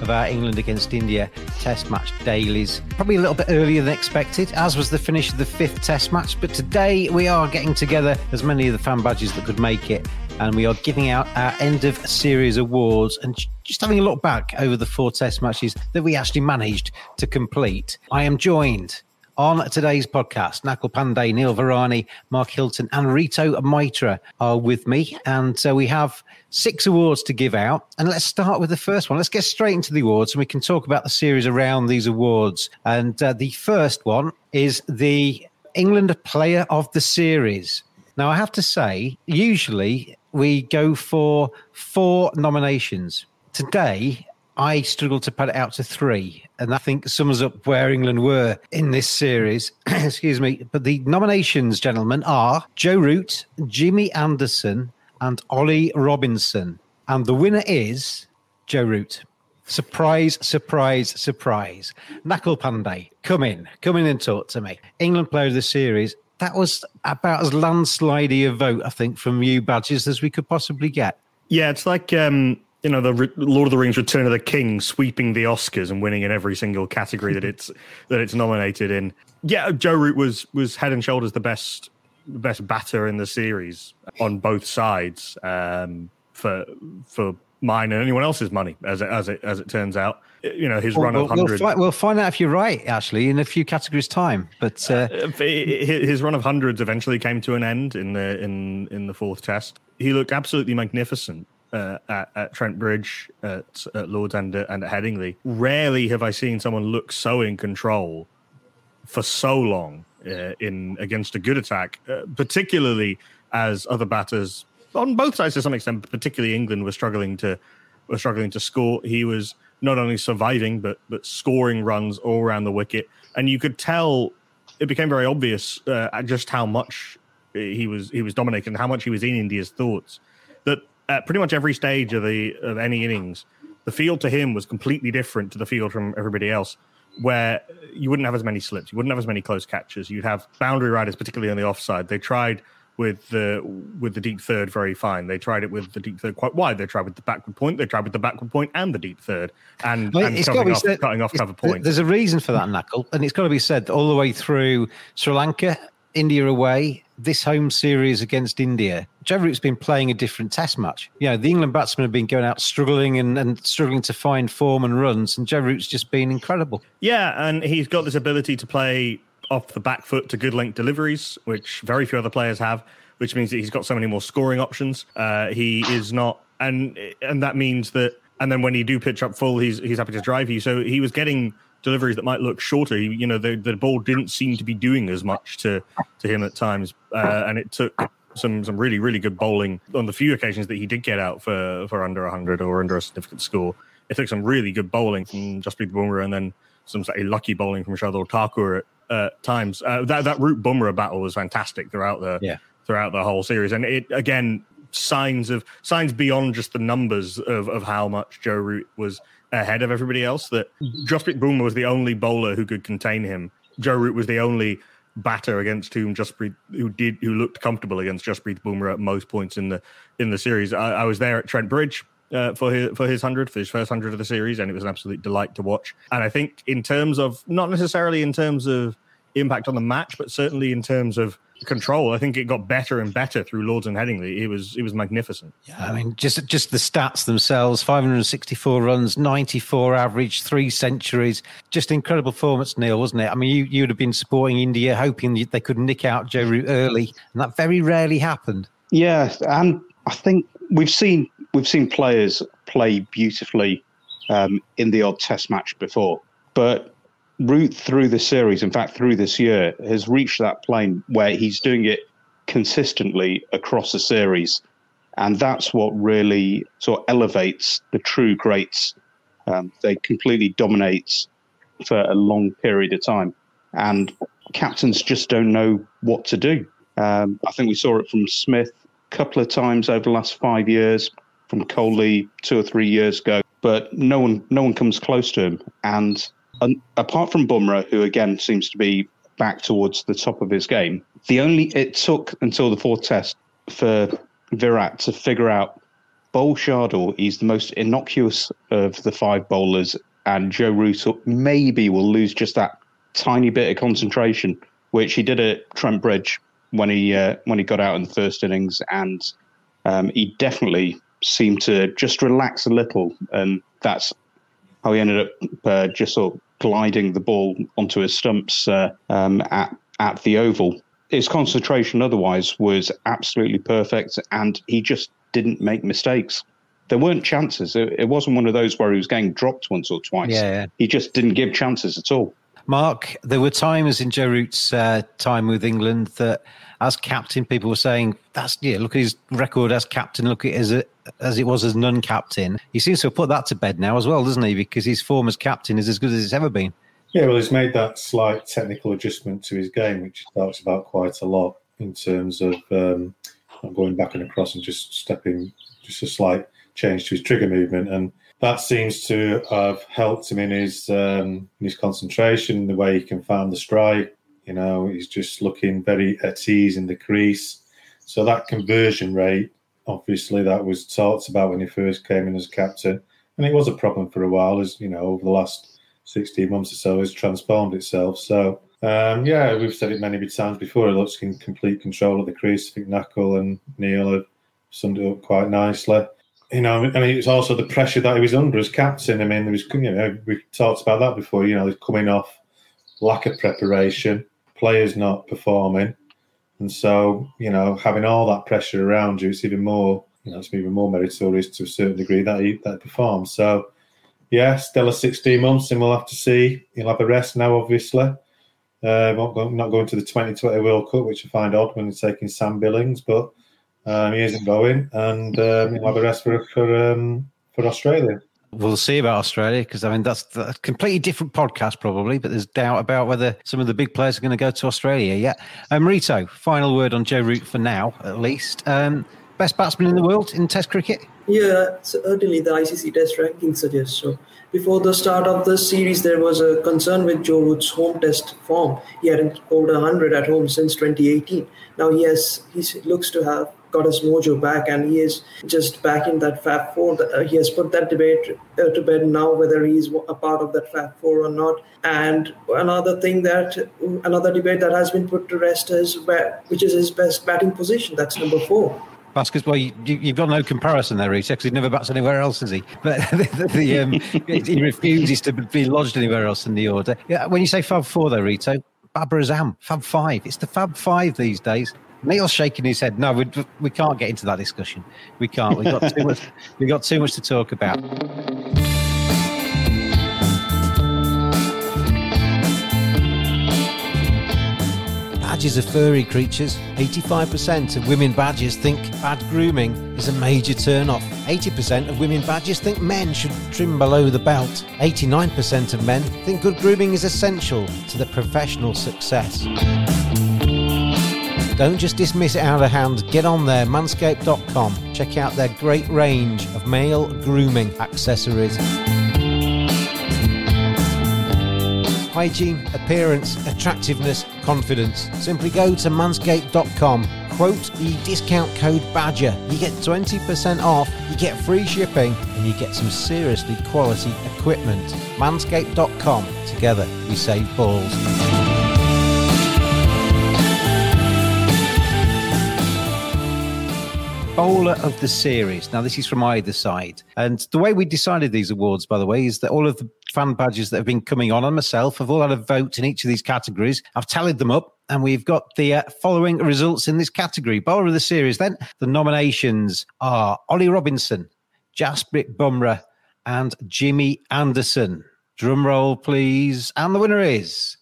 of our England against India Test match dailies. Probably a little bit earlier than expected, as was the finish of the fifth Test match. But today we are getting together as many of the fan badges that could make it, and we are giving out our end of series awards and just having a look back over the four Test matches that we actually managed to complete. I am joined on today's podcast, Nakul Pande, Neil Virani, Mark Hilton, and Rito Maitra are with me. And so we have six awards to give out. And let's start with the first one. Let's get straight into the awards and we can talk about the series around these awards. And uh, the first one is the England Player of the Series. Now, I have to say, usually we go for four nominations. Today, I struggled to put it out to three, and I think sums up where England were in this series. Excuse me. But the nominations, gentlemen, are Joe Root, Jimmy Anderson, and Ollie Robinson. And the winner is Joe Root. Surprise, surprise, surprise. Nakul Pande, come in, come in and talk to me. England player of the series. That was about as landslidey a vote, I think, from you badges as we could possibly get. Yeah, it's like um, you know the Re- Lord of the Rings: Return of the King sweeping the Oscars and winning in every single category that it's that it's nominated in. Yeah, Joe Root was was head and shoulders the best best batter in the series on both sides um, for for mine and anyone else's money as it, as it as it turns out. You know his Well, run of we'll, we'll, hundred. fi- we'll find out if you're right, actually, in a few categories' time. But uh, his run of hundreds eventually came to an end in the in in the fourth test. He looked absolutely magnificent uh, at, at Trent Bridge, at, at Lords, and at, and at Headingley. Rarely have I seen someone look so in control for so long uh, in against a good attack, uh, particularly as other batters on both sides to some extent, particularly England were struggling to were struggling to score. He was not only surviving but but scoring runs all around the wicket, and you could tell it became very obvious uh, just how much he was he was dominating, how much he was in India's thoughts. At pretty much every stage of the of any innings, the field to him was completely different to the field from everybody else. Where you wouldn't have as many slips, you wouldn't have as many close catches. You'd have boundary riders, particularly on the offside. They tried with the with the deep third very fine. They tried it with the deep third quite wide. They tried with the backward point. They tried with the backward point and the deep third, and, Well, and cutting off, said- cutting off cover points. There's a reason for that, Nakul, and it's got to be said all the way through Sri Lanka, India away, this home series against India. Joe Root's been playing a different test match. You know, the England batsmen have been going out struggling and, and struggling to find form and runs, and Joe Root's just been incredible. Yeah, and he's got this ability to play off the back foot to good length deliveries, which very few other players have. Which means that he's got so many more scoring options. Uh, he is not, and and that means that, and then when you do pitch up full, he's he's happy to drive you. So he was getting deliveries that might look shorter. He, you know, the the ball didn't seem to be doing as much to to him at times, uh, and it took some some really really good bowling on the few occasions that he did get out for for under hundred or under a significant score. It took some really good bowling from Jasprit Bumrah and then some slightly lucky bowling from Shardul Thakur at uh, times. Uh, that that root Bumrah battle was fantastic throughout the Yeah. throughout the whole series, and it again signs of signs beyond just the numbers of, of how much Joe Root was ahead of everybody else. That Jasprit Bumrah was the only bowler who could contain him. Joe Root was the only batter against whom Jasprit who did who looked comfortable against Jasprit Bumrah at most points in the in the series. I, I was there at Trent Bridge uh, for his for his hundred for his first hundred of the series, and it was an absolute delight to watch. And I think in terms of not necessarily in terms of impact on the match, but certainly in terms of control, I think it got better and better through Lords and Headingley. It was it was magnificent. Yeah, I mean, just just the stats themselves: 564 runs, 94 average, three centuries. Just incredible performance, Neil, wasn't it? I mean, you you would have been supporting India, hoping they could nick out Joe Root early, and that very rarely happened. Yeah, and I think we've seen we've seen players play beautifully um, in the odd Test match before, but Root through the series, in fact, through this year, has reached that plane where he's doing it consistently across the series. And that's what really sort of elevates the true greats. Um, they completely dominate for a long period of time. And captains just don't know what to do. Um, I think we saw it from Smith a couple of times over the last five years, from Kohli two or three years ago, but no one no one comes close to him. And and apart from Bumrah, who again seems to be back towards the top of his game, the only it took until the fourth test for Virat to figure out Bowl. He's the most innocuous of the five bowlers, and Joe Root maybe will lose just that tiny bit of concentration, which he did at Trent Bridge when he uh, when he got out in the first innings, and um, he definitely seemed to just relax a little, and that's how he ended up uh, just sort of gliding the ball onto his stumps uh, um, at at the oval. His concentration otherwise was absolutely perfect, and he just didn't make mistakes. There weren't chances. It, it wasn't one of those where he was getting dropped once or twice. Yeah. He just didn't give chances at all. Mark, there were times in Joe Root's uh, time with England that, as captain, people were saying, "That's yeah, look at his record as captain. Look at it as a, as it was as non-captain." He seems to have put that to bed now as well, doesn't he? Because his form as captain is as good as it's ever been. Yeah, well, he's made that slight technical adjustment to his game, which he talks about quite a lot in terms of um, not going back and across and just stepping, just a slight change to his trigger movement, and that seems to have helped him in his um, in his concentration, the way he can find the strike. You know, he's just looking very at ease in the crease. So that conversion rate, obviously, that was talked about when he first came in as captain, and it was a problem for a while. As you know, over the last sixteen months or so, has transformed itself. So. Um, yeah, we've said it many times before. He looks in complete control of the crease. I think Nakul and Neil have summed it up quite nicely you know, I mean, it's also the pressure that he was under as captain. I mean, there was, you know, we talked about that before. You know, he's coming off lack of preparation, players not performing, and so you know, having all that pressure around you, it's even more, you know, it's even more meritorious to a certain degree that he that he performs. So, yeah, still a 16 months, and we'll have to see. He'll have a rest now, obviously. Uh, not going to the 2020 World Cup, which I find odd when he's taking Sam Billings, but um, he isn't going, and um, he'll have a rest for for, um, for Australia. We'll see about Australia because I mean that's a completely different podcast probably, but there's doubt about whether some of the big players are going to go to Australia yet. Um, Rito, final word on Joe Root for now, at least. Um, best batsman in the world in Test cricket? Yeah, certainly the ICC Test ranking suggests so. Before the start of the series, there was a concern with Joe Root's home Test form. He hadn't scored 100 at home since 2018. Now, yes, he looks to have got his mojo back, and he is just back in that Fab Four. Uh, he has put that debate uh, to bed now, whether he's a part of that Fab Four or not. And another thing that another debate that has been put to rest is where, which is his best batting position. That's number four. Because well, you, have got no comparison there, Rito, because he never bats anywhere else, has he? But the, the, um, he refuses to be lodged anywhere else in the order. Yeah, when you say Fab Four, though, Rito, Babar Azam, Fab Five. It's the Fab Five these days. Neil's shaking his head. No, we, we can't get into that discussion. We can't. We've got too much. We've got too much to talk about. Badgers are furry creatures. 85% of women badgers think bad grooming is a major turn off. 80% of women badgers think men should trim below the belt. 89% of men think good grooming is essential to their professional success. Don't just dismiss it out of hand. Get on there, manscaped.com. Check out their great range of male grooming accessories. Hygiene, appearance, attractiveness, confidence. Simply go to manscaped.com quote the discount code BADGER. You get 20% off, you get free shipping, and you get some seriously quality equipment. Manscaped.com. Together, we save balls. Bowler of the series. Now, this is from either side. And the way we decided these awards, by the way, is that all of the fan badges that have been coming on and myself have all had a vote in each of these categories. I've tallied them up and we've got the uh, following results in this category. Bowler of the series. Then the nominations are Ollie Robinson, Jasprit Bumrah, and Jimmy Anderson. Drum roll, please. And the winner is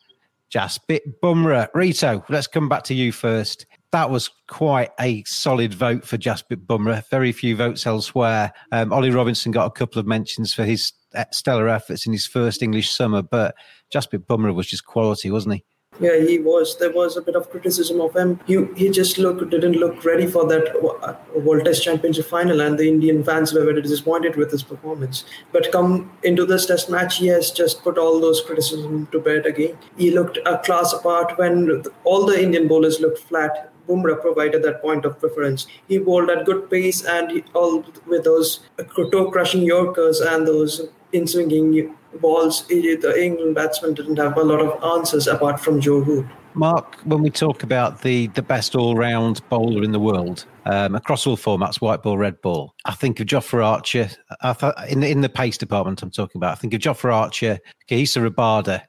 Jasprit Bumrah. Rito, let's come back to you first that was quite a solid vote for Jasprit Bumrah. Very few votes elsewhere. Um, Ollie Robinson got a couple of mentions for his uh, stellar efforts in his first English summer, but Jasprit Bumrah was just quality, wasn't he? Yeah, he was. There was a bit of criticism of him. He he just looked didn't look ready for that uh, World Test Championship final, and the Indian fans were very disappointed with his performance. But come into this Test match, he has just put all those criticism to bed again. He looked a class apart when all the Indian bowlers looked flat. Bumrah provided that point of preference. He bowled at good pace and he, all with those toe crushing Yorkers and those in swinging balls. The England batsmen didn't have a lot of answers apart from Joe Root. Mark, when we talk about the, the best all round bowler in the world um, across all formats, white ball, red ball, I think of Jofra Archer. I th- in, the, in the pace department, I'm talking about. I think of Jofra Archer, Kagiso Rabada,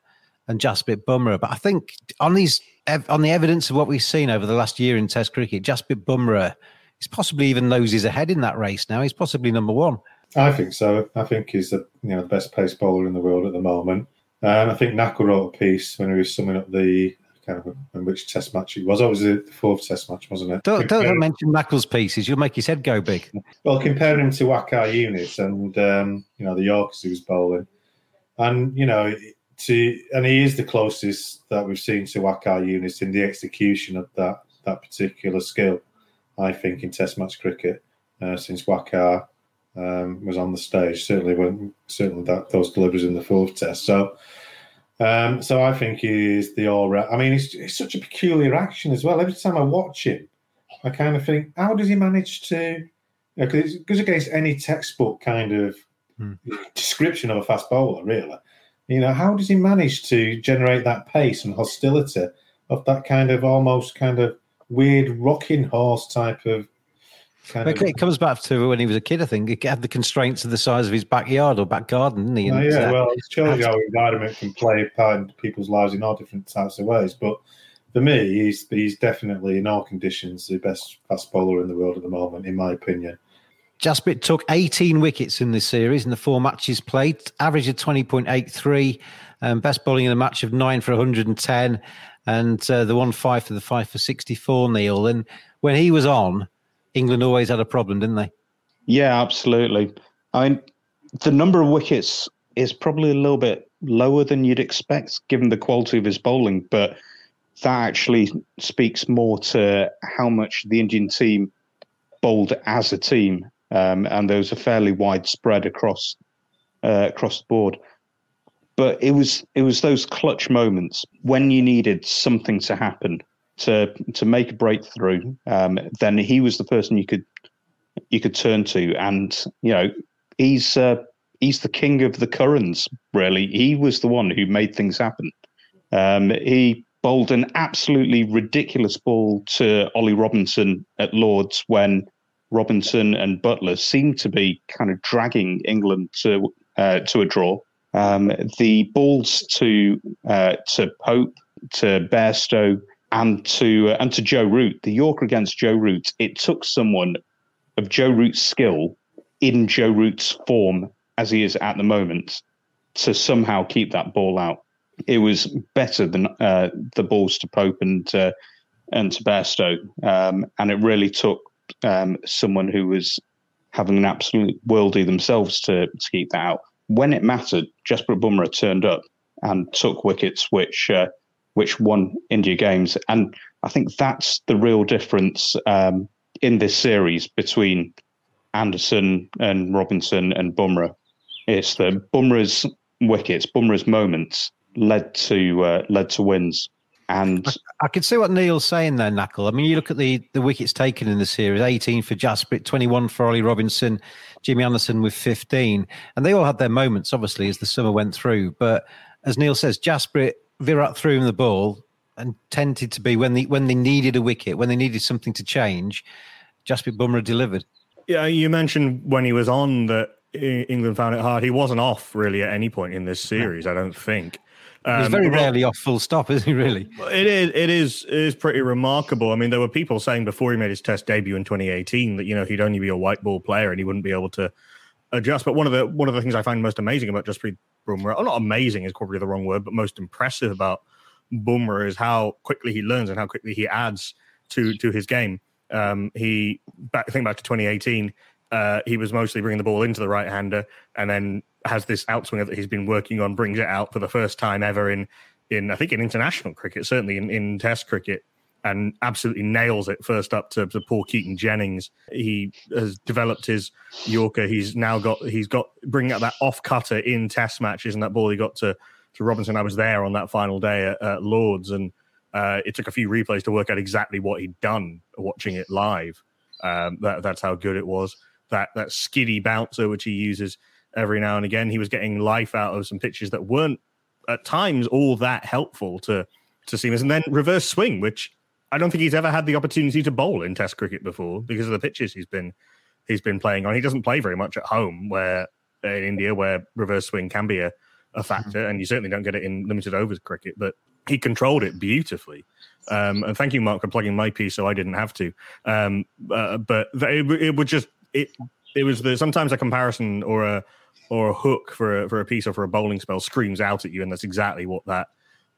and Jasprit Bumrah. But I think on these on the evidence of what we've seen over the last year in Test cricket, Jasprit Bumrah is possibly even noses ahead in that race now. He's possibly number one. I think so. I think he's the you know the best pace bowler in the world at the moment. And I think Nakul wrote a piece when he was summing up the kind of in which Test match it was. Obviously, the fourth Test match, wasn't it? Don't, don't mention Nakul's pieces. You'll make his head go big. Well, comparing him to Waqar Younis and um, you know the Yorkers he was bowling, and you know to and he is the closest that we've seen to Waqar Younis in the execution of that that particular skill. I think in Test match cricket uh, since Waqar um, was on the stage. Certainly when certainly that those deliveries in the fourth Test. So. Um, so I think he is the all right. I mean, it's, it's such a peculiar action as well. Every time I watch him, I kind of think, how does he manage to? Because you know, it goes against any textbook kind of hmm. description of a fast bowler, really. You know, how does he manage to generate that pace and hostility of that kind of almost kind of weird rocking horse type of Kind of, it comes back to when he was a kid. I think he had the constraints of the size of his backyard or back garden, didn't he? Oh, yeah, uh, well, it shows how environment can play a part in people's lives in all different types of ways. But for me, he's he's definitely in all conditions the best fast bowler in the world at the moment, in my opinion. Jasprit took 18 wickets in this series in the four matches played, average of 20.83, um, best bowling in a match of nine for 110, and uh, the one five for the five for 64, Neil. And when he was on, England always had a problem, didn't they? Yeah, absolutely. I mean, the number of wickets is probably a little bit lower than you'd expect given the quality of his bowling, but that actually speaks more to how much the Indian team bowled as a team um, and there was a fairly wide spread across uh, across the board. But it was it was those clutch moments when you needed something to happen to to make a breakthrough. Um, then he was the person you could you could turn to, and you know he's uh, he's the king of the currents. Really, he was the one who made things happen. Um, he bowled an absolutely ridiculous ball to Ollie Robinson at Lords when Robinson and Buttler seem to be kind of dragging England to uh, to a draw. Um, the balls to uh, to Pope, to Bairstow, and to uh, and to Joe Root, the Yorker against Joe Root. It took someone of Joe Root's skill in Joe Root's form as he is at the moment to somehow keep that ball out. It was better than uh, the balls to Pope and uh, and to Bairstow, um, and it really took um, someone who was having an absolute worldie themselves to, to keep that out. When it mattered, Jasprit Bumrah turned up and took wickets which uh, which won India games. And I think that's the real difference um, in this series between Anderson and Robinson and Bumrah. It's that Bumrah's wickets, Bumrah's moments led to uh, led to wins. And I, I can see what Neil's saying there, Nakul. I mean, you look at the, the wickets taken in the series 18 for Jasprit, 21 for Ollie Robinson, Jimmy Anderson with 15. And they all had their moments, obviously, as the summer went through. But as Neil says, Jasprit, Virat threw him the ball and tended to be when they, when they needed a wicket, when they needed something to change, Jasprit Bumrah delivered. Yeah, you mentioned when he was on that England found it hard. He wasn't off really at any point in this series, I don't think. Um, He's very rarely off full stop, isn't he? Really, it is. It is. It is pretty remarkable. I mean, there were people saying before he made his Test debut in 2018 that you know he'd only be a white ball player and he wouldn't be able to adjust. But one of the one of the things I find most amazing about Jasprit Bumrah, oh, not amazing is probably the wrong word, but most impressive about Bumrah is how quickly he learns and how quickly he adds to to his game. Um, he back think back to 2018. Uh, he was mostly bringing the ball into the right hander, and then has this outswinger that he's been working on, brings it out for the first time ever in in I think in international cricket, certainly in, in Test cricket, and absolutely nails it first up to, to Keaton Jennings. He has developed his Yorker. He's now got he's got bringing out that off cutter in Test matches, and that ball he got to to Robinson. I was there on that final day at, at Lords, and uh, it took a few replays to work out exactly what he'd done watching it live. Um, that, that's how good it was. That that skiddy bouncer which he uses every now and again. He was getting life out of some pitches that weren't at times all that helpful to to seamers, and then reverse swing, which I don't think he's ever had the opportunity to bowl in Test cricket before because of the pitches he's been he's been playing on. He doesn't play very much at home, where in India, where reverse swing can be a, a factor, and you certainly don't get it in limited overs cricket. But he controlled it beautifully. Um, and thank you, Mark, for plugging my piece, so I didn't have to. Um, uh, but it, it would just it it was the sometimes a comparison or a or a hook for a, for a piece or for a bowling spell screams out at you, and that's exactly what that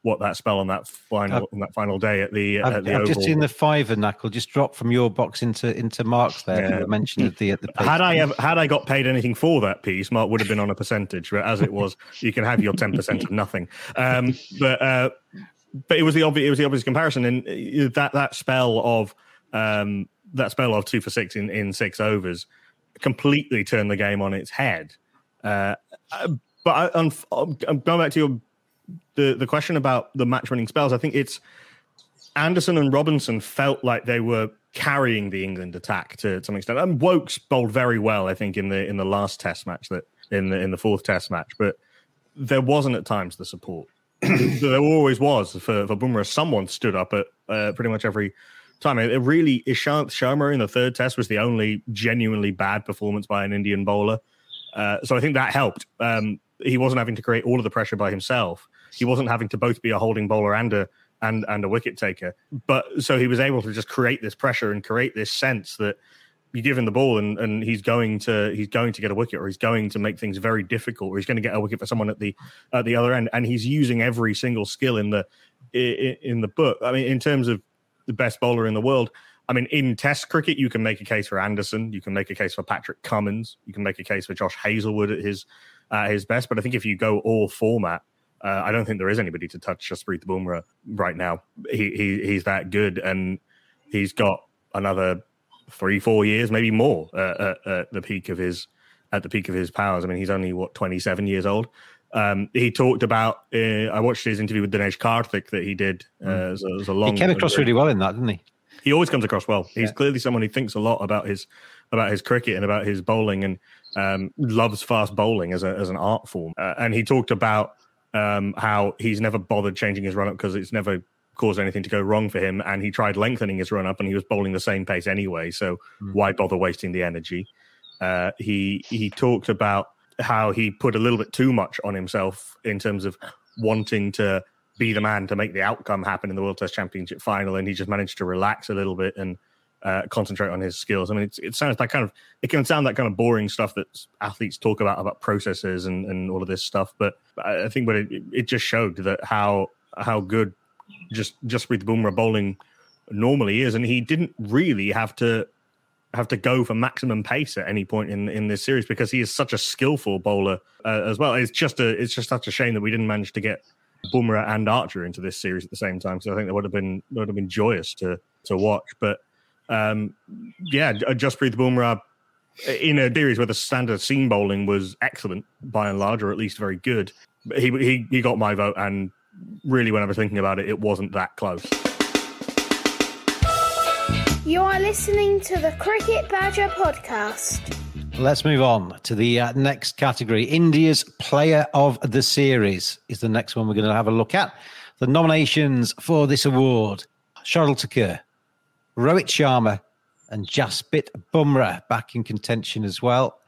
what that spell on that final on that final day at the I've, at the I've just seen the fiver Nakul just drop from your box into into Mark's there. Yeah. mentioned at the at the had I ever, had I got paid anything for that piece, Mark would have been on a percentage. But as it was, you can have your ten percent of nothing. Um, but uh, but it was the obvious it was the obvious comparison, and uh, that that spell of um, that spell of two for six in in six overs completely turned the game on its head. Uh, but I, I'm, I'm going back to your the the question about the match winning spells. I think it's Anderson and Robinson felt like they were carrying the England attack to some extent. And Woakes bowled very well, I think, in the in the last Test match that in the in the fourth Test match, but there wasn't at times the support. there always was for for Bumrah. Someone stood up at uh, pretty much every time. It really Ishant Sharma in the third Test was the only genuinely bad performance by an Indian bowler. Uh, so I think that helped. Um, he wasn't having to create all of the pressure by himself. He wasn't having to both be a holding bowler and a and and a wicket taker. But so he was able to just create this pressure and create this sense that you give him the ball and, and he's going to he's going to get a wicket or he's going to make things very difficult or he's going to get a wicket for someone at the at the other end and he's using every single skill in the in, in the book. I mean, in terms of the best bowler in the world, I mean, in Test cricket, you can make a case for Anderson, you can make a case for Patrick Cummins, you can make a case for Josh Hazlewood at his uh, his best. But I think if you go all format, uh, I don't think there is anybody to touch Jasprit Bumrah right now. He, he he's that good, and he's got another three, four years, maybe more, uh, at, at, the peak of his at the peak of his powers. I mean, he's only what twenty seven years old. Um, he talked about. Uh, I watched his interview with Dinesh Karthik that he did. Uh, mm. as, a, as a long. He came across really well in that, didn't he? He always comes across well. He's yeah. clearly someone who thinks a lot about his about his cricket and about his bowling, and um, loves fast bowling as a, as an art form. Uh, and he talked about um, how he's never bothered changing his run up because it's never caused anything to go wrong for him. And he tried lengthening his run up, and he was bowling the same pace anyway. So mm. why bother wasting the energy? Uh, he he talked about how he put a little bit too much on himself in terms of wanting to be the man to make the outcome happen in the World Test Championship final, and he just managed to relax a little bit and uh, concentrate on his skills. I mean, it sounds like kind of it can sound that kind of boring stuff that athletes talk about about processes and, and all of this stuff, but I think but it, it just showed that how how good just just with Bumrah bowling normally is, and he didn't really have to have to go for maximum pace at any point in in this series because he is such a skillful bowler uh, as well. It's just a it's just such a shame that we didn't manage to get Bumrah and Archer into this series at the same time. So I think that would have been would have been joyous to to watch. But um, yeah, Jasprit Bumrah in a series where the standard seam bowling was excellent by and large, or at least very good. He he he got my vote, and really, when I was thinking about it, it wasn't that close. You are listening to the Cricket Badger podcast. Let's move on to the uh, next category. India's Player of the Series is the next one we're going to have a look at. The nominations for this award Shardul Thakur, Rohit Sharma, and Jasprit Bumrah back in contention as well.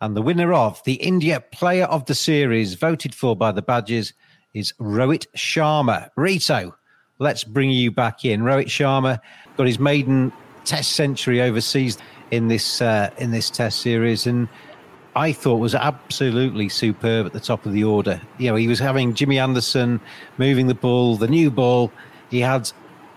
And the winner of the India Player of the Series, voted for by the Badgers, is Rohit Sharma. Rito, let's bring you back in. Rohit Sharma got his maiden Test century overseas in this uh, in this Test series, and I thought was absolutely superb at the top of the order. You know, he was having Jimmy Anderson moving the ball, the new ball. He had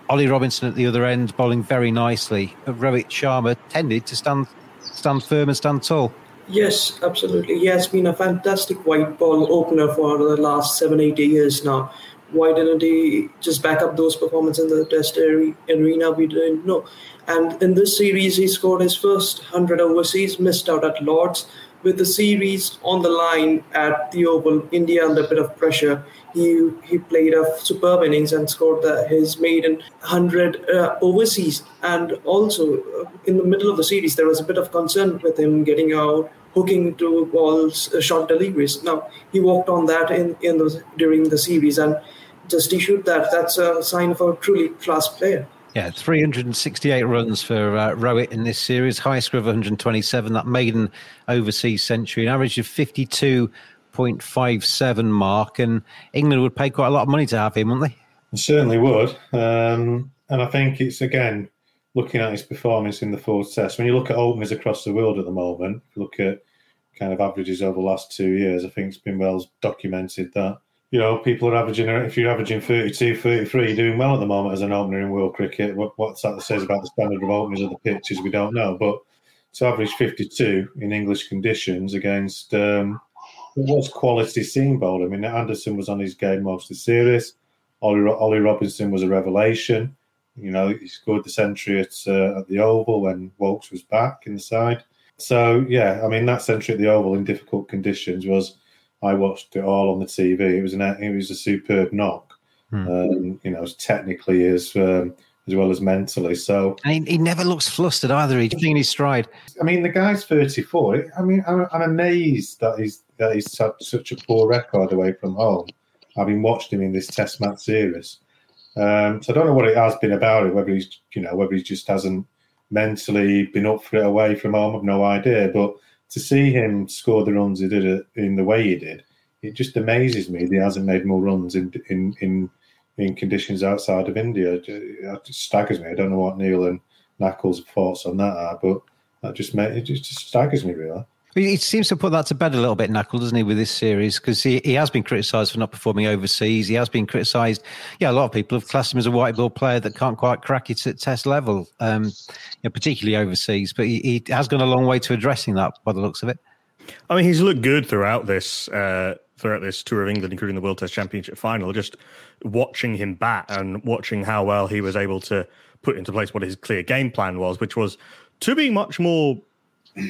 Ollie Robinson at the other end bowling very nicely. But Rohit Sharma tended to stand stand firm and stand tall. Yes, absolutely. He has been a fantastic white ball opener for the last seven, eight years now. Why didn't he just back up those performances in the test arena? We didn't know. And in this series, he scored his first 100 overseas, missed out at Lords. With the series on the line at the Oval, India under a bit of pressure, he he played a superb innings and scored the, his maiden 100 uh, overseas. And also, uh, in the middle of the series, there was a bit of concern with him getting out, hooking to balls, uh, short deliveries. Now, he walked on that in, in the, during the series and just issued that. That's a sign of a truly class player. Yeah, 368 runs for uh, Rohit in this series, high score of 127, that maiden overseas century, an average of 52.57 mark. And England would pay quite a lot of money to have him, wouldn't they? It certainly would. Um, and I think it's, again, looking at his performance in the fourth test. When you look at openers across the world at the moment, look at kind of averages over the last two years, I think it's been well documented that you know, people are averaging, if you're averaging 32, 33, you're doing well at the moment as an opener in world cricket. What, what's that says about the standard of openers of the pitches, we don't know. But to average 52 in English conditions against um, it was quality seam bowl. I mean, Anderson was on his game most of the series. Ollie, Ollie Robinson was a revelation. You know, he scored the century at, uh, at the Oval when Woakes was back in the side. So, yeah, I mean, that century at the Oval in difficult conditions was – I watched it all on the TV. It was an it was a superb knock. Hmm. Um, you know, as technically as um, as well as mentally. So and he, he never looks flustered either. He's in his stride. I mean, the guy's thirty four. I mean, I'm, I'm, amazed that he's that he's had such a poor record away from home. Having watched him in this Test match series, um, so I don't know what it has been about it. Whether he's you know whether he just hasn't mentally been up for it away from home. I've no idea, but to see him score the runs he did in the way he did, it just amazes me that he hasn't made more runs in in in, in conditions outside of India. It just staggers me. I don't know what Neil and Knuckles' thoughts on that are, but that just made, it just staggers me really. He seems to put that to bed a little bit, Nakul, doesn't he, with this series? Because he, he has been criticised for not performing overseas. He has been criticised. Yeah, a lot of people have classed him as a white ball player that can't quite crack it at test level, um, you know, particularly overseas. But he, he, has gone a long way to addressing that by the looks of it. I mean, he's looked good throughout this uh, throughout this tour of England, including the World Test Championship final. Just watching him bat and watching how well he was able to put into place what his clear game plan was, which was to be much more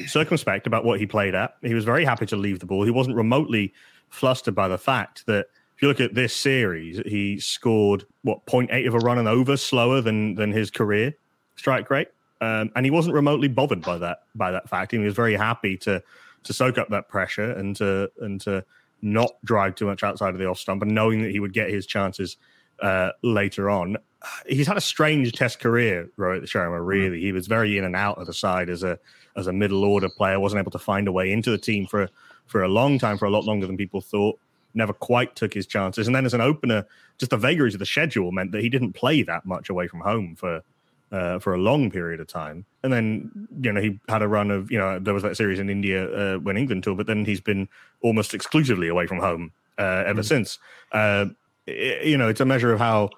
circumspect about what he played at. He was very happy to leave the ball. He wasn't remotely flustered by the fact that if you look at this series, he scored what 0.8 of a run and over slower than than his career strike rate, um, and he wasn't remotely bothered by that by that fact. He was very happy to to soak up that pressure and to and to not drive too much outside of the off stump, and knowing that he would get his chances uh, later on. He's had a strange Test career, Rohit Sharma. Really, he was very in and out of the side as a as a middle order player. wasn't able to find a way into the team for for a long time, for a lot longer than people thought. Never quite took his chances, and then as an opener, just the vagaries of the schedule meant that he didn't play that much away from home for uh, for a long period of time. And then, you know, he had a run of, you know, there was that series in India uh, when England tour, but then he's been almost exclusively away from home uh, ever mm. since. Uh, it, you know, it's a measure of how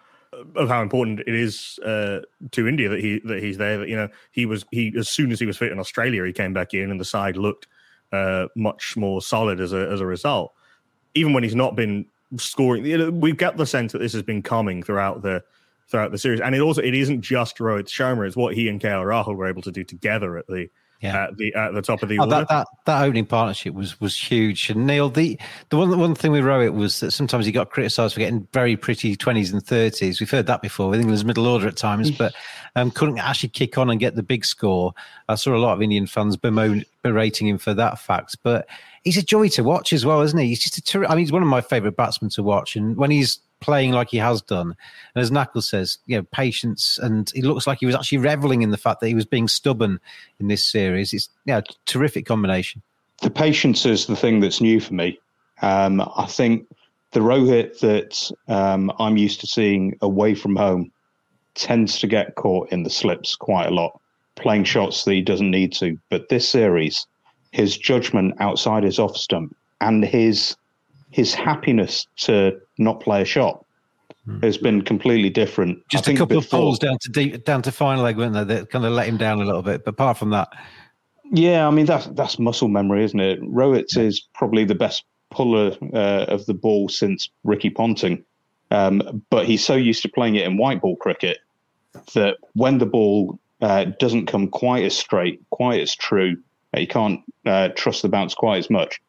of how important it is uh, to India that he that he's there. That you know he was he as soon as he was fit in Australia, he came back in, and the side looked uh, much more solid as a as a result. Even when he's not been scoring. You know, we get the sense that this has been coming throughout the throughout the series, and it also it isn't just Rohit Sharma; it's what he and KL Rahul were able to do together at the yeah. at the at the top of the oh, order. That, that, that opening partnership was was huge. And Neil, the the one one thing with Rohit was that sometimes he got criticised for getting very pretty twenties and thirties. We've heard that before with England's middle order at times, but um, couldn't actually kick on and get the big score. I saw a lot of Indian fans bemoan, berating him for that fact, but he's a joy to watch as well, isn't he? He's just a ter- I mean, he's one of my favourite batsmen to watch, and when he's playing like he has done. And as Nakul says, you know, patience, and he looks like he was actually reveling in the fact that he was being stubborn in this series. It's yeah, terrific combination. The patience is the thing that's new for me. Um, I think the Rohit that um, I'm used to seeing away from home tends to get caught in the slips quite a lot, playing shots that he doesn't need to. But this series, his judgment outside his off stump and his his happiness to not play a shot hmm. has been completely different. Just a couple of falls down to deep, down to final leg, weren't they? That kind of let him down a little bit. But apart from that, yeah, I mean that's that's muscle memory, isn't it? Yeah. is probably the best puller uh, of the ball since Ricky Ponting, um, but he's so used to playing it in white ball cricket that when the ball uh, doesn't come quite as straight, quite as true, he can't uh, trust the bounce quite as much.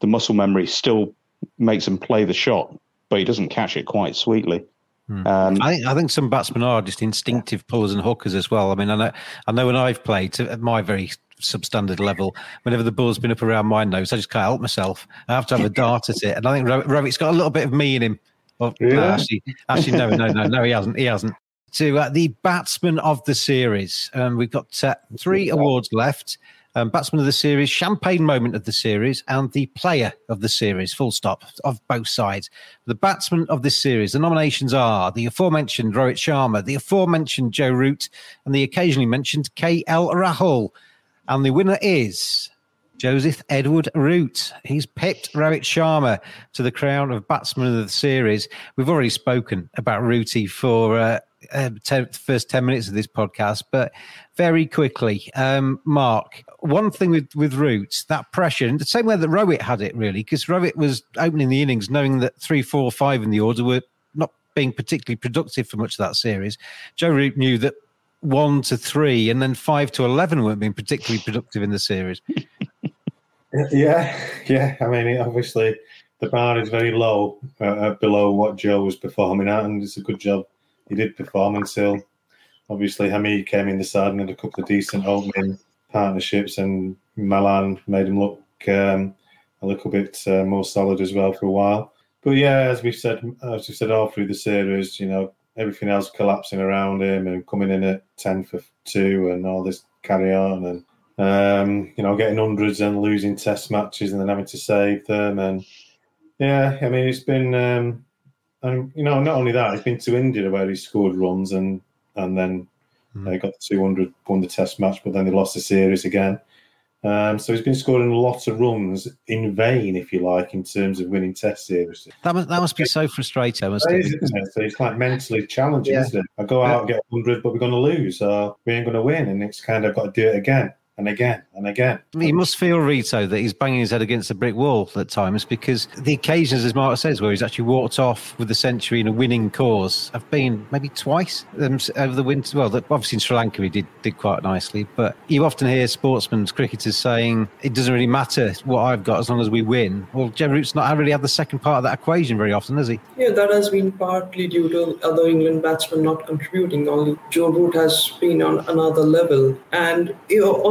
The muscle memory still makes him play the shot, but he doesn't catch it quite sweetly. Hmm. Um, I think I think some batsmen are just instinctive pullers and hookers as well. I mean, I know I know when I've played at my very substandard level, whenever the ball's been up around my nose, I just can't help myself. I have to have a dart at it, and I think Rohit's got a little bit of me in him. Well, yeah. no, actually, actually, no, no, no, no, he hasn't. He hasn't. To uh, the batsman of the series, um, we've got uh, three awards left um, batsman of the series, champagne moment of the series, and the player of the series, full stop, of both sides. The batsman of this series, the nominations are the aforementioned Rohit Sharma, the aforementioned Joe Root, and the occasionally mentioned KL Rahul. And the winner is Joseph Edward Root. He's pipped Rohit Sharma to the crown of batsman of the series. We've already spoken about Rooty for uh, uh, ten, first 10 minutes of this podcast, but very quickly, um, Mark, one thing with, with Roots, that pressure, and the same way that Rohit had it, really, because Rohit was opening the innings knowing that three, four, five in the order were not being particularly productive for much of that series. Joe Root knew that one to three and then five to 11 weren't being particularly productive in the series. Yeah, yeah. I mean, obviously, the bar is very low, uh, below what Joe was performing at, and it's a good job he did perform until obviously Hamid came in the side and had a couple of decent opening partnerships, and Malan made him look um, a little bit uh, more solid as well for a while. But yeah, as we said, as we said all through the series, you know, everything else collapsing around him and coming in at ten for two and all this carry on and um, you know getting hundreds and losing test matches and then having to save them and yeah, I mean it's been um, and you know, not only that, he's been to India where he scored runs and and then mm. they got the 200, won the Test match, but then they lost the series again. Um, so he's been scoring lots of runs in vain, if you like, in terms of winning Test series. That must, that must be so frustrating. Must it? It? So it's like mentally challenging, yeah. isn't it? I go out and get 100, but we're going to lose, so we ain't going to win, and it's kind of got to do it again and again and again. He must feel, Rito, that he's banging his head against a brick wall at times because the occasions, as Mark says, where he's actually walked off with the century in a winning cause have been maybe twice um, over the winter. Well, obviously in Sri Lanka he did, did quite nicely, but you often hear sportsmen, cricketers saying it doesn't really matter what I've got as long as we win. Well, Joe Root's not really had the second part of that equation very often, has he? Yeah, that has been partly due to other England batsmen not contributing. Only Joe Root has been on another level. And you know,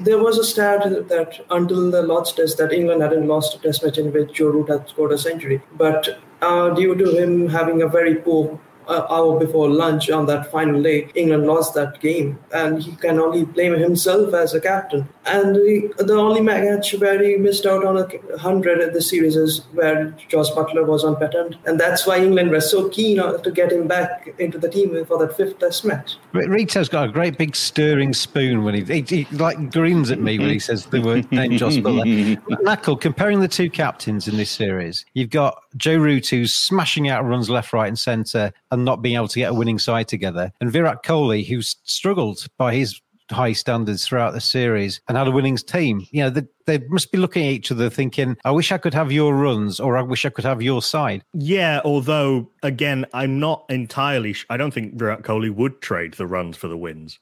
there was a stat that until the Lord's Test, that England hadn't lost a Test match in which Joe Root had scored a century. But uh, due to him having a very poor uh, hour before lunch on that final day, England lost that game, and he can only blame himself as a captain. And the, the only match where he missed out on a hundred in the series is where Jos Buttler was on patent, and that's why England was so keen to get him back into the team for that fifth Test match. Rito's got a great big stirring spoon when he, he, he like grins at me when he says the word name Jos Buttler. Nakul, comparing the two captains in this series, you've got Joe Root who's smashing out runs left, right, and centre, and not being able to get a winning side together, and Virat Kohli who's struggled by his high standards throughout the series and had a winnings team. You know, they, they must be looking at each other thinking, I wish I could have your runs or I wish I could have your side. Yeah, although, again, I'm not entirely, sh- I don't think Virat Kohli would trade the runs for the wins.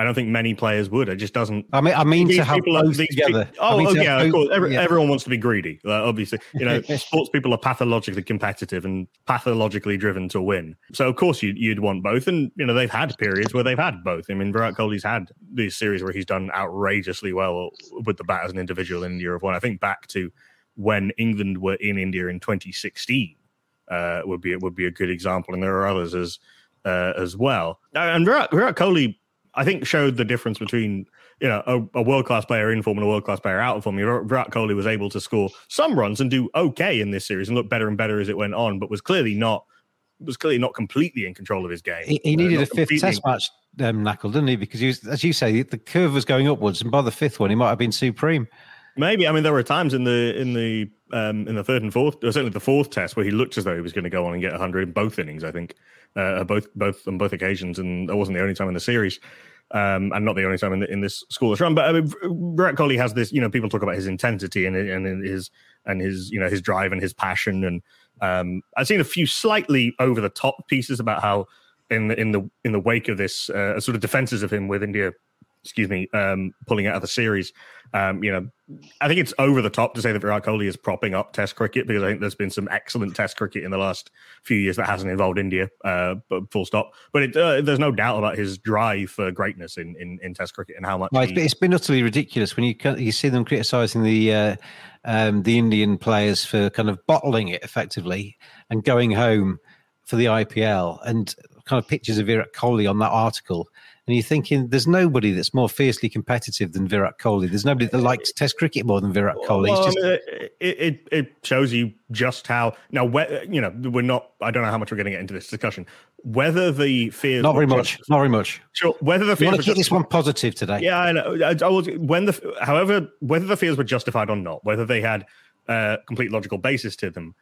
I don't think many players would. It just doesn't. I mean, I mean these to have both these together. pe- I oh, mean oh, yeah, of course. Every, yeah. Everyone wants to be greedy. Uh, obviously, you know, sports people are pathologically competitive and pathologically driven to win. So, of course, you'd, you'd want both. And you know, they've had periods where they've had both. I mean, Virat Kohli's had these series where he's done outrageously well with the bat as an individual in India of one. I think back to when England were in India in 2016 uh, would be would be a good example, and there are others as uh, as well. Uh, And Virat, Virat Kohli, I think, showed the difference between you know a, a world class player in form and a world class player out of form. Virat Kohli was able to score some runs and do okay in this series and look better and better as it went on, but was clearly not was clearly not completely in control of his game. He, he Uh, needed not a fifth test match, um, Nakul, didn't he? Because, he was, as you say, the curve was going upwards, and by the fifth one, he might have been supreme. Maybe I mean there were times in the in the um, in the third and fourth, or certainly the fourth test, where he looked as though he was going to go on and get 100 in both innings. I think uh, both both on both occasions, and that wasn't the only time in the series, um, and not the only time in, the, in this scoreless run. But I mean, Virat Kohli has this. You know, people talk about his intensity and and his and his you know his drive and his passion. And um, I've seen a few slightly over the top pieces about how in the in the in the wake of this uh, sort of defenses of him with India excuse me, um, pulling out of the series. Um, you know, I think it's over the top to say that Virat Kohli is propping up Test cricket because I think there's been some excellent Test cricket in the last few years that hasn't involved India. Uh, but full stop. But it, uh, there's no doubt about his drive for greatness in, in, in Test cricket and how much. Well, he- it's been utterly ridiculous when you you see them criticising the uh, um, the Indian players for kind of bottling it effectively and going home for the IPL and kind of pictures of Virat Kohli on that article. And you're thinking, there's nobody that's more fiercely competitive than Virat Kohli. There's nobody that likes Test cricket more than Virat Kohli. Well, just, it, it it shows you just how now. You know, we're not. I don't know how much we're going to get into this discussion. Whether the fears not very much. Not very much. Sure. Whether the fears want to keep this one positive today. Yeah, I know. I, I was when the however whether the fears were justified or not, whether they had a complete logical basis to them,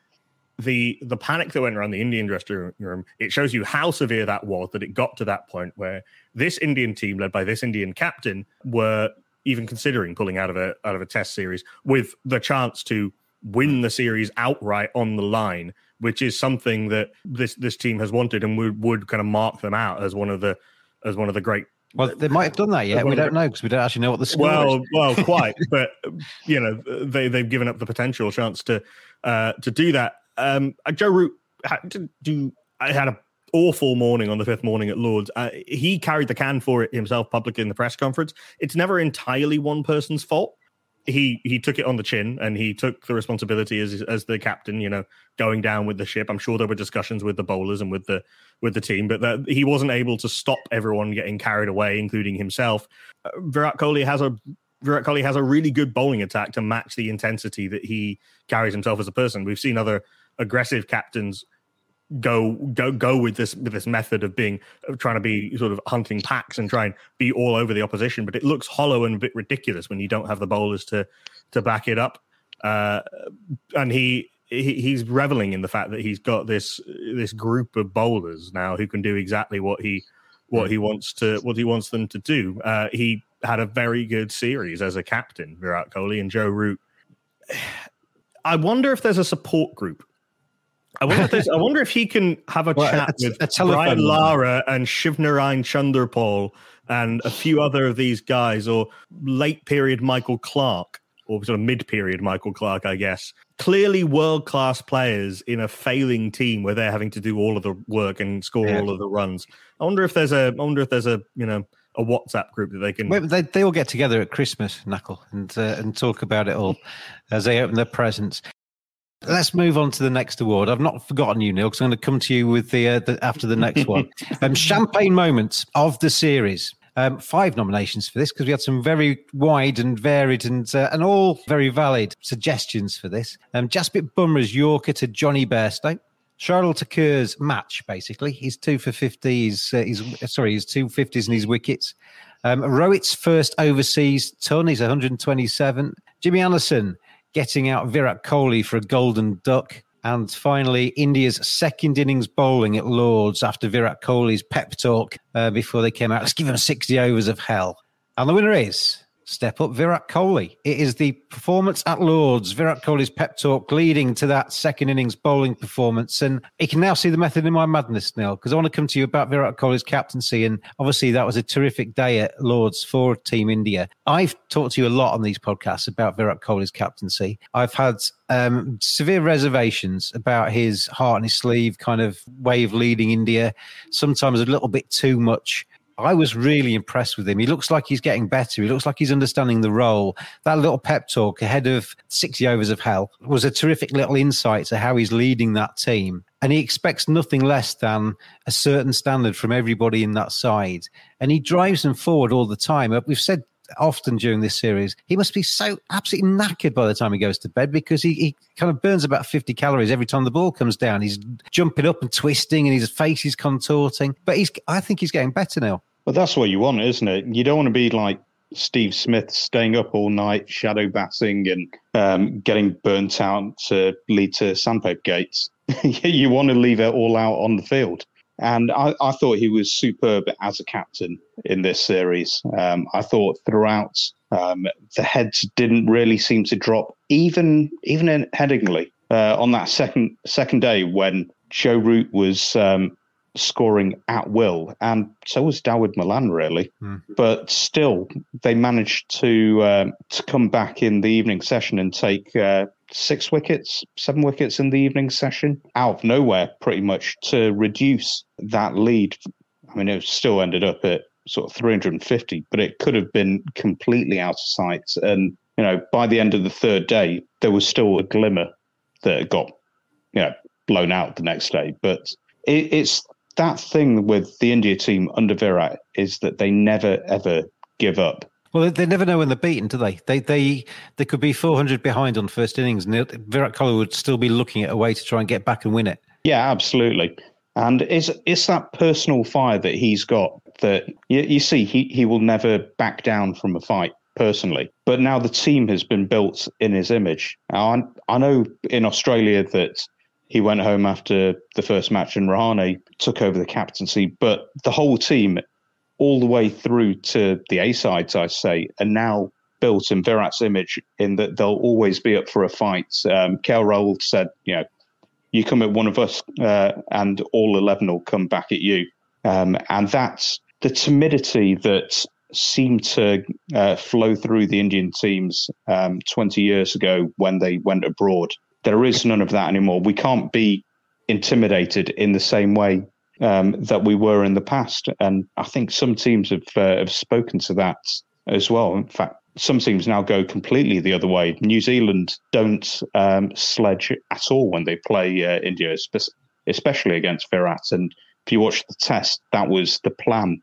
the the panic that went around the Indian dressing room it shows you how severe that was. That it got to that point where this Indian team, led by this Indian captain, were even considering pulling out of a out of a Test series with the chance to win the series outright on the line, which is something that this this team has wanted and would would kind of mark them out as one of the as one of the great Well, they might have done that yet. We don't know because we don't actually know what the score well, is. well, quite, but you know, they they've given up the potential chance to uh, to do that. Um, uh, Joe Root had to do. I had a awful morning on the fifth morning at Lords. Uh, he carried the can for it himself publicly in the press conference. It's never entirely one person's fault. He he took it on the chin and he took the responsibility as as the captain. You know, going down with the ship. I'm sure there were discussions with the bowlers and with the with the team, but that he wasn't able to stop everyone getting carried away, including himself. Uh, Virat Kohli has a Virat Kohli has a really good bowling attack to match the intensity that he carries himself as a person. We've seen other aggressive captains go go go with this with this method of being of trying to be sort of hunting packs and try and be all over the opposition, but it looks hollow and a bit ridiculous when you don't have the bowlers to to back it up. Uh, and he, he he's reveling in the fact that he's got this this group of bowlers now who can do exactly what he what he wants to what he wants them to do. Uh, he had a very good series as a captain, Virat Kohli and Joe Root. I wonder if there's a support group. I wonder if I wonder if he can have a Well, chat a- with a Brian. Lara and Shivnarine Chanderpaul and a few other of these guys, or late period Michael Clarke, or sort of mid period Michael Clarke, I guess. Clearly world class players in a failing team where they're having to do all of the work and score Yeah. all of the runs. I wonder if there's a I wonder if there's a you know a WhatsApp group that they can Well, they, they all get together at Christmas, Nakul, and uh, and talk about it all as they open their presents. Let's move on to the next award. I've not forgotten you, Neil, because I'm going to come to you with the, uh, the after the next one. um, champagne moments of the series. Um, five nominations for this because we had some very wide and varied and uh, and all very valid suggestions for this. Um, Jasprit Bumrah's Yorker to Jonny Bairstow. Shardul Thakur's match, basically. He's two for 50. He's, uh, he's sorry, he's two 50s and his wickets. Um, Rohit's first overseas ton, he's 127. Jimmy Anderson getting out Virat Kohli for a golden duck. And finally, India's second innings bowling at Lords after Virat Kohli's pep talk uh, before they came out. Let's give him 60 overs of hell. And the winner is step up Virat Kohli. It is the performance at Lords, Virat Kohli's pep talk leading to that second innings bowling performance. And he can now see the method in my madness, Neil, because I want to come to you about Virat Kohli's captaincy. And obviously, that was a terrific day at Lords for Team India. I've talked to you a lot on these podcasts about Virat Kohli's captaincy. I've had um, severe reservations about his heart on his sleeve kind of way of leading India, sometimes a little bit too much I was really impressed with him. He looks like he's getting better. He looks like he's understanding the role. That little pep talk ahead of 60 overs of hell was a terrific little insight to how he's leading that team. And he expects nothing less than a certain standard from everybody in that side. And he drives them forward all the time. Uh, we've said often during this series, he must be so absolutely knackered by the time he goes to bed because he, he kind of burns about 50 calories every time the ball comes down. He's jumping up and twisting and his face is contorting. But he's I think he's getting better now. Well, that's what you want, isn't it? You don't want to be like Steve Smith staying up all night, shadow batting, and um, getting burnt out to lead to sandpaper gates. you want to leave it all out on the field. And I, I, thought he was superb as a captain in this series. Um, I thought throughout um, the heads didn't really seem to drop, even even in Headingley uh, on that second second day when Joe Root was um, scoring at will, and so was Dawid Malan, really. Mm. But still, they managed to uh, to come back in the evening session and take uh, six wickets, seven wickets in the evening session out of nowhere, pretty much to reduce that lead. I mean, it still ended up at sort of 350, but it could have been completely out of sight. And you know, by the end of the third day, there was still a glimmer that got you know blown out the next day, but. it's that thing with the India team under Virat is that they never ever give up. Well, they never know when they're beaten, do they? They they they could be 400 behind on first innings, and Virat Kohli would still be looking at a way to try and get back and win it. Yeah, absolutely. And it's it's that personal fire that he's got that you, you see he he will never back down from a fight personally. But now the team has been built in his image. Now, I, I know in Australia that he went home after the first match and Rahane took over the captaincy. But the whole team, all the way through to the A sides, I say, are now built in Virat's image in that they'll always be up for a fight. Um, KL Rahul said, you know, you come at one of us uh, and all 11 will come back at you. Um, and that's the timidity that seemed to uh, flow through the Indian teams um, 20 years ago when they went abroad. There is none of that anymore. We can't be intimidated in the same way um, that we were in the past. And I think some teams have uh, have spoken to that as well. In fact, some teams now go completely the other way. New Zealand don't um, sledge at all when they play uh, India, especially against Virat. And if you watch the test, that was the plan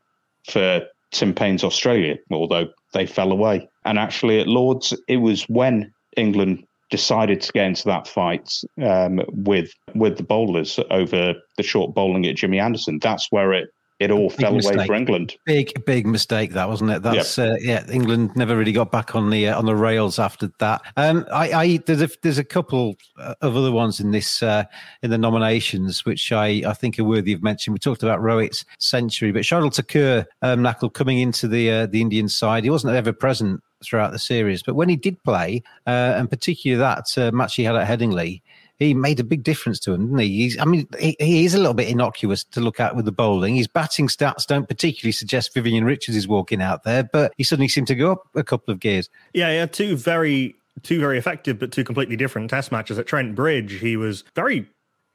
for Tim Paine's Australia, although they fell away. And actually, at Lords, it was when England decided to get into that fight um, with with the bowlers over the short bowling at Jimmy Anderson. That's where it it all fell mistake. away for England. Big big mistake that wasn't it? That's yep. uh, yeah. England never really got back on the uh, on the rails after that. Um, I, I there's a there's a couple uh, of other ones in this uh, in the nominations which I I think are worthy of mention. We talked about Rohit's century, but Shardul Thakur um, coming into the uh, the Indian side, he wasn't ever present throughout the series. But when he did play, uh, and particularly that uh, match he had at Headingley, he made a big difference to him, didn't he? He's, I mean, he, he, is a little bit innocuous to look at with the bowling. His batting stats don't particularly suggest Vivian Richards is walking out there, but he suddenly seemed to go up a couple of gears. Yeah, had two very two very effective but two completely different test matches at Trent Bridge. He was very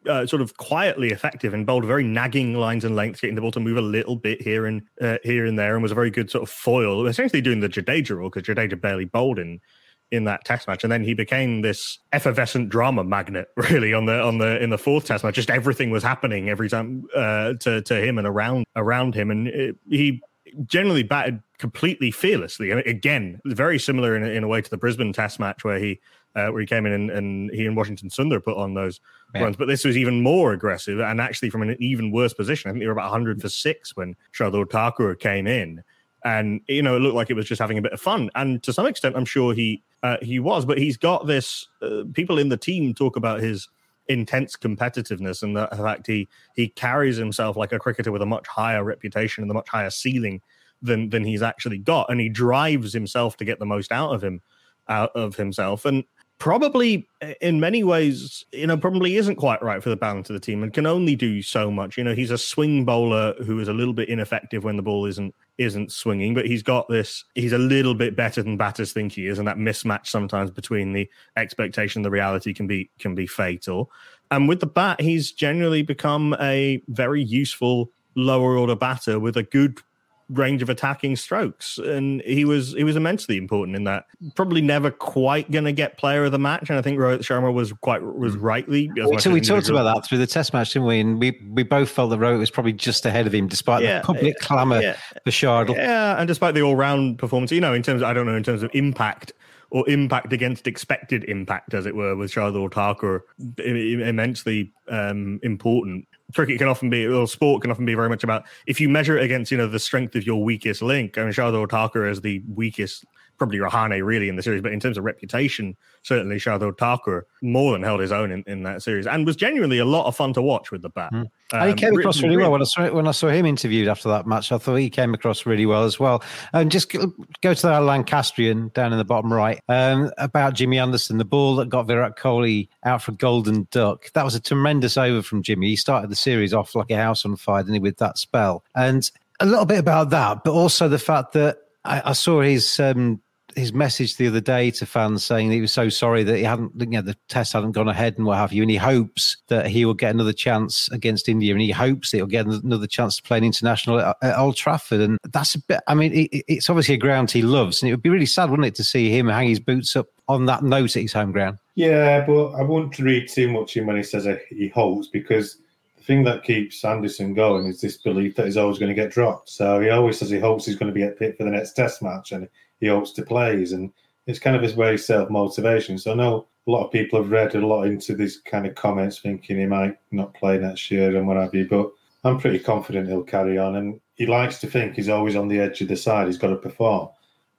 uh, sort of quietly effective and bowled very nagging lines and lengths, getting the ball to move a little bit here and uh, here and there, and was a very good sort of foil, essentially doing the Jadeja role because Jadeja barely bowled in in that test match, and then he became this effervescent drama magnet, really on the on the in the fourth test match. Just everything was happening every time uh, to to him and around around him, and it, he generally batted completely fearlessly. Again, very similar in, in a way to the Brisbane Test match where he uh, where he came in and, and, he and Washington Sundar put on those runs. But this was even more aggressive and actually from an even worse position. I think they were about 100 for six when Shardul Thakur came in. And you know, it looked like it was just having a bit of fun, and to some extent, I'm sure he uh, he was. But he's got this. Uh, people in the team talk about his intense competitiveness and the fact he he carries himself like a cricketer with a much higher reputation and a much higher ceiling than than he's actually got, and he drives himself to get the most out of him, out of himself, and probably uh, in many ways, you know, probably isn't quite right for the balance of the team and can only do so much. You know, he's a swing bowler who is a little bit ineffective when the ball isn't isn't swinging, but he's got this. He's a little bit better than batters think he is, and that mismatch sometimes between the expectation and the reality can be can be fatal. And with the bat, he's generally become a very useful lower order batter with a good range of attacking strokes, and he was he was immensely important in that. Probably never quite going to get player of the match, and I think Rohit Sharma was quite was rightly. So we talked about that through the Test match, didn't we? And we we both felt that Rohit was probably just ahead of him, despite yeah, the public yeah, clamour yeah. for Shardul. Yeah, and despite the all round performance, you know, in terms of, I don't know in terms of impact or impact against expected impact, as it were, with Shardul Thakur immensely um, important cricket can often be, or sport can often be very much about if you measure it against, you know, the strength of your weakest link. I mean, Shardul Thakur is the weakest probably Rahane really in the series, but in terms of reputation, certainly Shardul Thakur more than held his own in, in that series and was genuinely a lot of fun to watch with the bat. Mm. Um, he came across really, really well when I saw when I saw him interviewed after that match. I thought he came across really well as well. And just go to that Lancastrian down in the bottom right um, about Jimmy Anderson, the ball that got Virat Kohli out for Golden Duck. That was a tremendous over from Jimmy. He started the series off like a house on fire, didn't he, with that spell? And a little bit about that, but also the fact that I, I saw his um, his message the other day to fans saying that he was so sorry that he hadn't, you know, the test hadn't gone ahead and what have you, and he hopes that he will get another chance against India, and he hopes that he'll get another chance to play an international at, at Old Trafford, and that's a bit. I mean, it, it's obviously a ground he loves, and it would be really sad, wouldn't it, to see him hang his boots up on that note at his home ground. Yeah, but I wouldn't read too much in when he says he hopes because the thing that keeps Anderson going is this belief that he's always going to get dropped. So he always says he hopes he's going to be picked for the next Test match, and he hopes to plays, and it's kind of his way of self motivation. So I know a lot of people have read a lot into these kind of comments, thinking he might not play next year and what have you. But I'm pretty confident he'll carry on, and he likes to think he's always on the edge of the side. He's got to perform.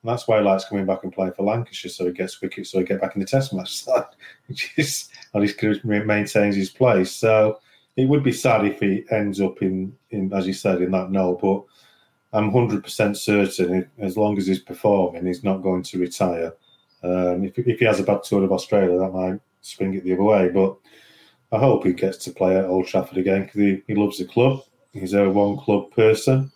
And that's why he likes coming back and playing for Lancashire, so he gets wickets, so he get back in the Test match side, which is at least maintains his place. So it would be sad if he ends up in, in as you said, in that no. But I'm 100% certain as long as he's performing, he's not going to retire. Um, if, if he has a bad tour of Australia, that might swing it the other way. But I hope he gets to play at Old Trafford again because he, he loves the club. He's a one club person,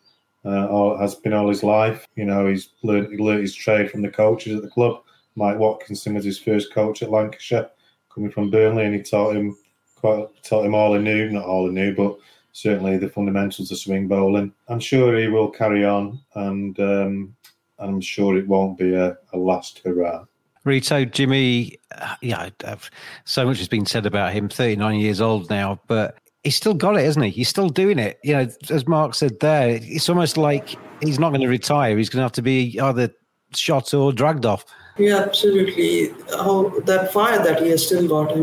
uh, all, has been all his life. You know, he's learned, he learned his trade from the coaches at the club. Mike Watkinson was his first coach at Lancashire, coming from Burnley, and he taught him quite taught him all he knew, not all he knew, but certainly the fundamentals of swing bowling. I'm sure he will carry on, and um, I'm sure it won't be a, a last hurrah. Rito, Jimmy, uh, yeah, so much has been said about him. 39 years old now, but he's still got it, isn't he? He's still doing it. You know, as Mark said there, it's almost like he's not going to retire. He's going to have to be either shot or dragged off. Yeah, absolutely. How that fire that he has still got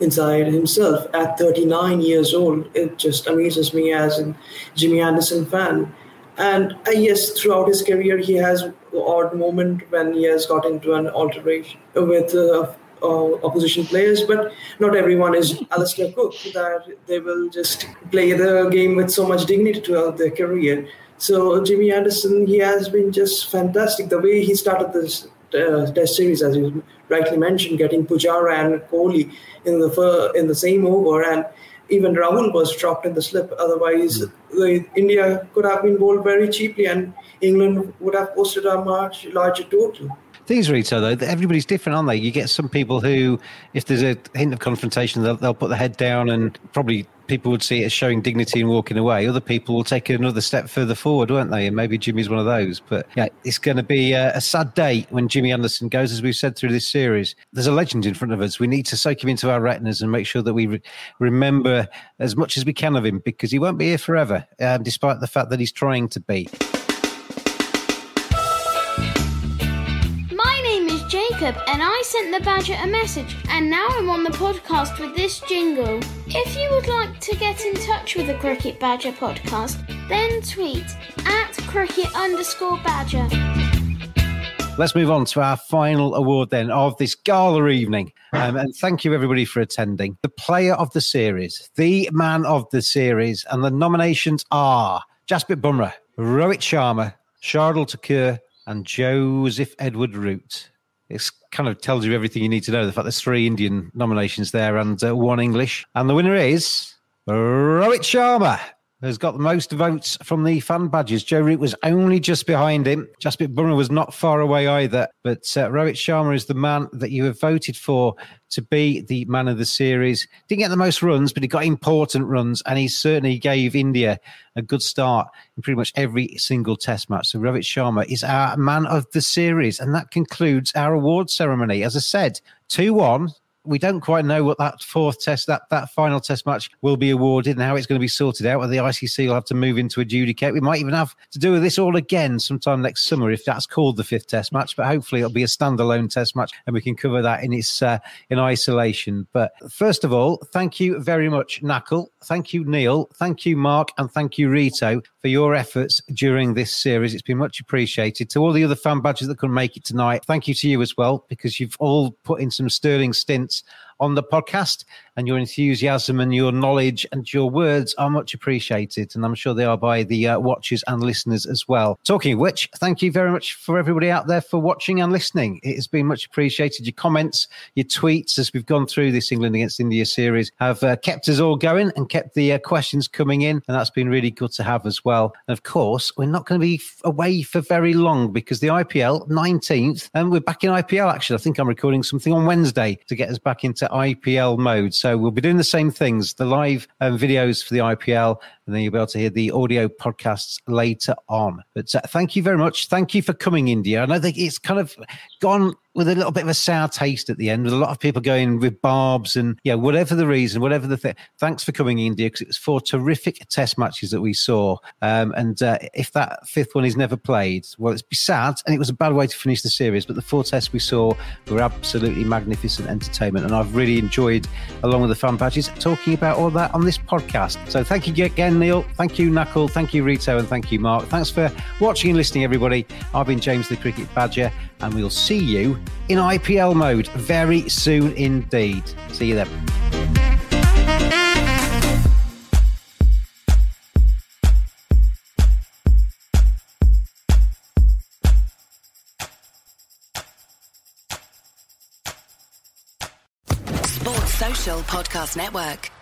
inside himself at 39 years old, it just amazes me as a Jimmy Anderson fan. And uh, yes, throughout his career, he has odd moment when he has got into an alteration with uh, uh, opposition players, but not everyone is Alastair Cook, that they will just play the game with so much dignity throughout their career. So Jimmy Anderson, he has been just fantastic. The way he started this Test series, as you rightly mentioned, getting Pujara and Kohli in the in the same over, and even Rahul was dropped in the slip. Otherwise, mm. India could have been bowled very cheaply, and England would have posted a much larger total. Things, Rito, though, everybody's different, aren't they? You get some people who, if there's a hint of confrontation, they'll, they'll put their head down and probably people would see it as showing dignity and walking away. Other people will take another step further forward, won't they? And maybe Jimmy's one of those. But yeah, it's going to be a, a, sad day when Jimmy Anderson goes, as we've said through this series. There's a legend in front of us. We need to soak him into our retinas and make sure that we re- remember as much as we can of him because he won't be here forever, um, despite the fact that he's trying to be. Jacob and I sent the Badger a message, and now I'm on the podcast with this jingle. If you would like to get in touch with the Cricket Badger podcast, then tweet at cricket underscore badger. Let's move on to our final award then of this gala evening. Um, and thank you everybody for attending. The player of the series, the man of the series, and the nominations are Jasprit Bumrah, Rohit Sharma, Shardul Thakur, and Joseph Edward Root. It kind of tells you everything you need to know. The fact there's three Indian nominations there and uh, one English. And the winner is Rohit Sharma has got the most votes from the fan badges. Joe Root was only just behind him. Jasprit Bumrah was not far away either. But uh, Rohit Sharma is the man that you have voted for to be the man of the series. Didn't get the most runs, but he got important runs, and he certainly gave India a good start in pretty much every single test match. So Rohit Sharma is our man of the series, and that concludes our award ceremony. As I said, 2 1 we don't quite know what that fourth test, that that final test match will be awarded and how it's going to be sorted out. Whether the ICC will have to move into adjudicate. We might even have to do this all again sometime next summer if that's called the fifth test match. But hopefully it'll be a standalone test match and we can cover that in its uh, in isolation. But first of all, thank you very much, Nakul. Thank you, Neil. Thank you, Mark, and thank you, Rito, for your efforts during this series. It's been much appreciated. To all the other fan badges that couldn't make it tonight, thank you to you as well because you've all put in some sterling stints on the podcast. And your enthusiasm and your knowledge and your words are much appreciated. And I'm sure they are by the uh, watchers and listeners as well. Talking of which, thank you very much for everybody out there for watching and listening. It has been much appreciated. Your comments, your tweets as we've gone through this England against India series have uh, kept us all going and kept the uh, questions coming in. And that's been really good to have as well. And of course, we're not going to be away for very long because the IPL 19th, and we're back in IPL actually. I think I'm recording something on Wednesday to get us back into IPL mode. So we'll be doing the same things the live um, videos for the IPL, and then you'll be able to hear the audio podcasts later on. But uh, thank you very much. Thank you for coming, India. I know that it's kind of gone with a little bit of a sour taste at the end, with a lot of people going with barbs and yeah, whatever the reason, whatever the thing. Thanks for coming, India, because it was four terrific test matches that we saw. Um, and uh, if that fifth one is never played, well, it's be sad, and it was a bad way to finish the series. But the four tests we saw were absolutely magnificent entertainment, and I've really enjoyed, along with the fan badges, talking about all that on this podcast. So thank you again, Neil. Thank you, Nakul. Thank you, Rito, and thank you, Mark. Thanks for watching and listening, everybody. I've been James the Cricket Badger, and we'll see you in IPL mode very soon indeed. See you then. Podcast Network.